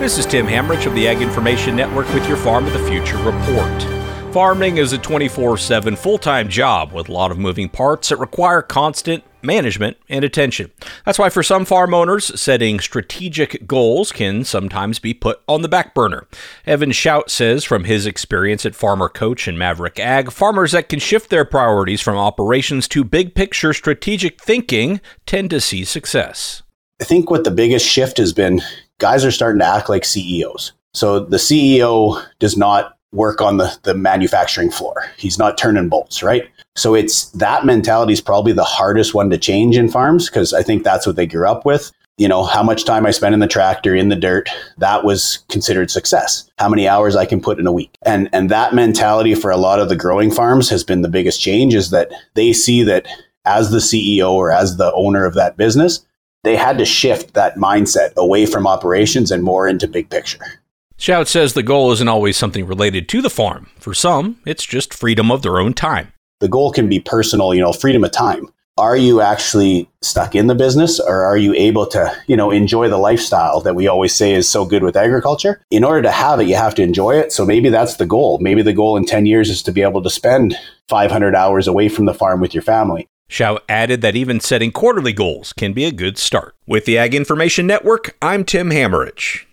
This is Tim Hammerich of the Ag Information Network with your Farm of the Future report. Farming is a 24 7 full time job with a lot of moving parts that require constant management and attention. That's why, for some farm owners, setting strategic goals can sometimes be put on the back burner. Evan Shout says from his experience at Farmer Coach and Maverick Ag, farmers that can shift their priorities from operations to big picture strategic thinking tend to see success. I think what the biggest shift has been guys are starting to act like CEOs. So the CEO does not work on the, the manufacturing floor. He's not turning bolts, right? So it's that mentality is probably the hardest one to change in farms because I think that's what they grew up with. You know, how much time I spent in the tractor in the dirt, that was considered success. How many hours I can put in a week. And and that mentality for a lot of the growing farms has been the biggest change is that they see that as the CEO or as the owner of that business, they had to shift that mindset away from operations and more into big picture. Shout says the goal isn't always something related to the farm. For some, it's just freedom of their own time. The goal can be personal, you know, freedom of time. Are you actually stuck in the business or are you able to, you know, enjoy the lifestyle that we always say is so good with agriculture? In order to have it, you have to enjoy it. So maybe that's the goal. Maybe the goal in 10 years is to be able to spend 500 hours away from the farm with your family. Shout added that even setting quarterly goals can be a good start. With the Ag Information Network, I'm Tim Hammerich.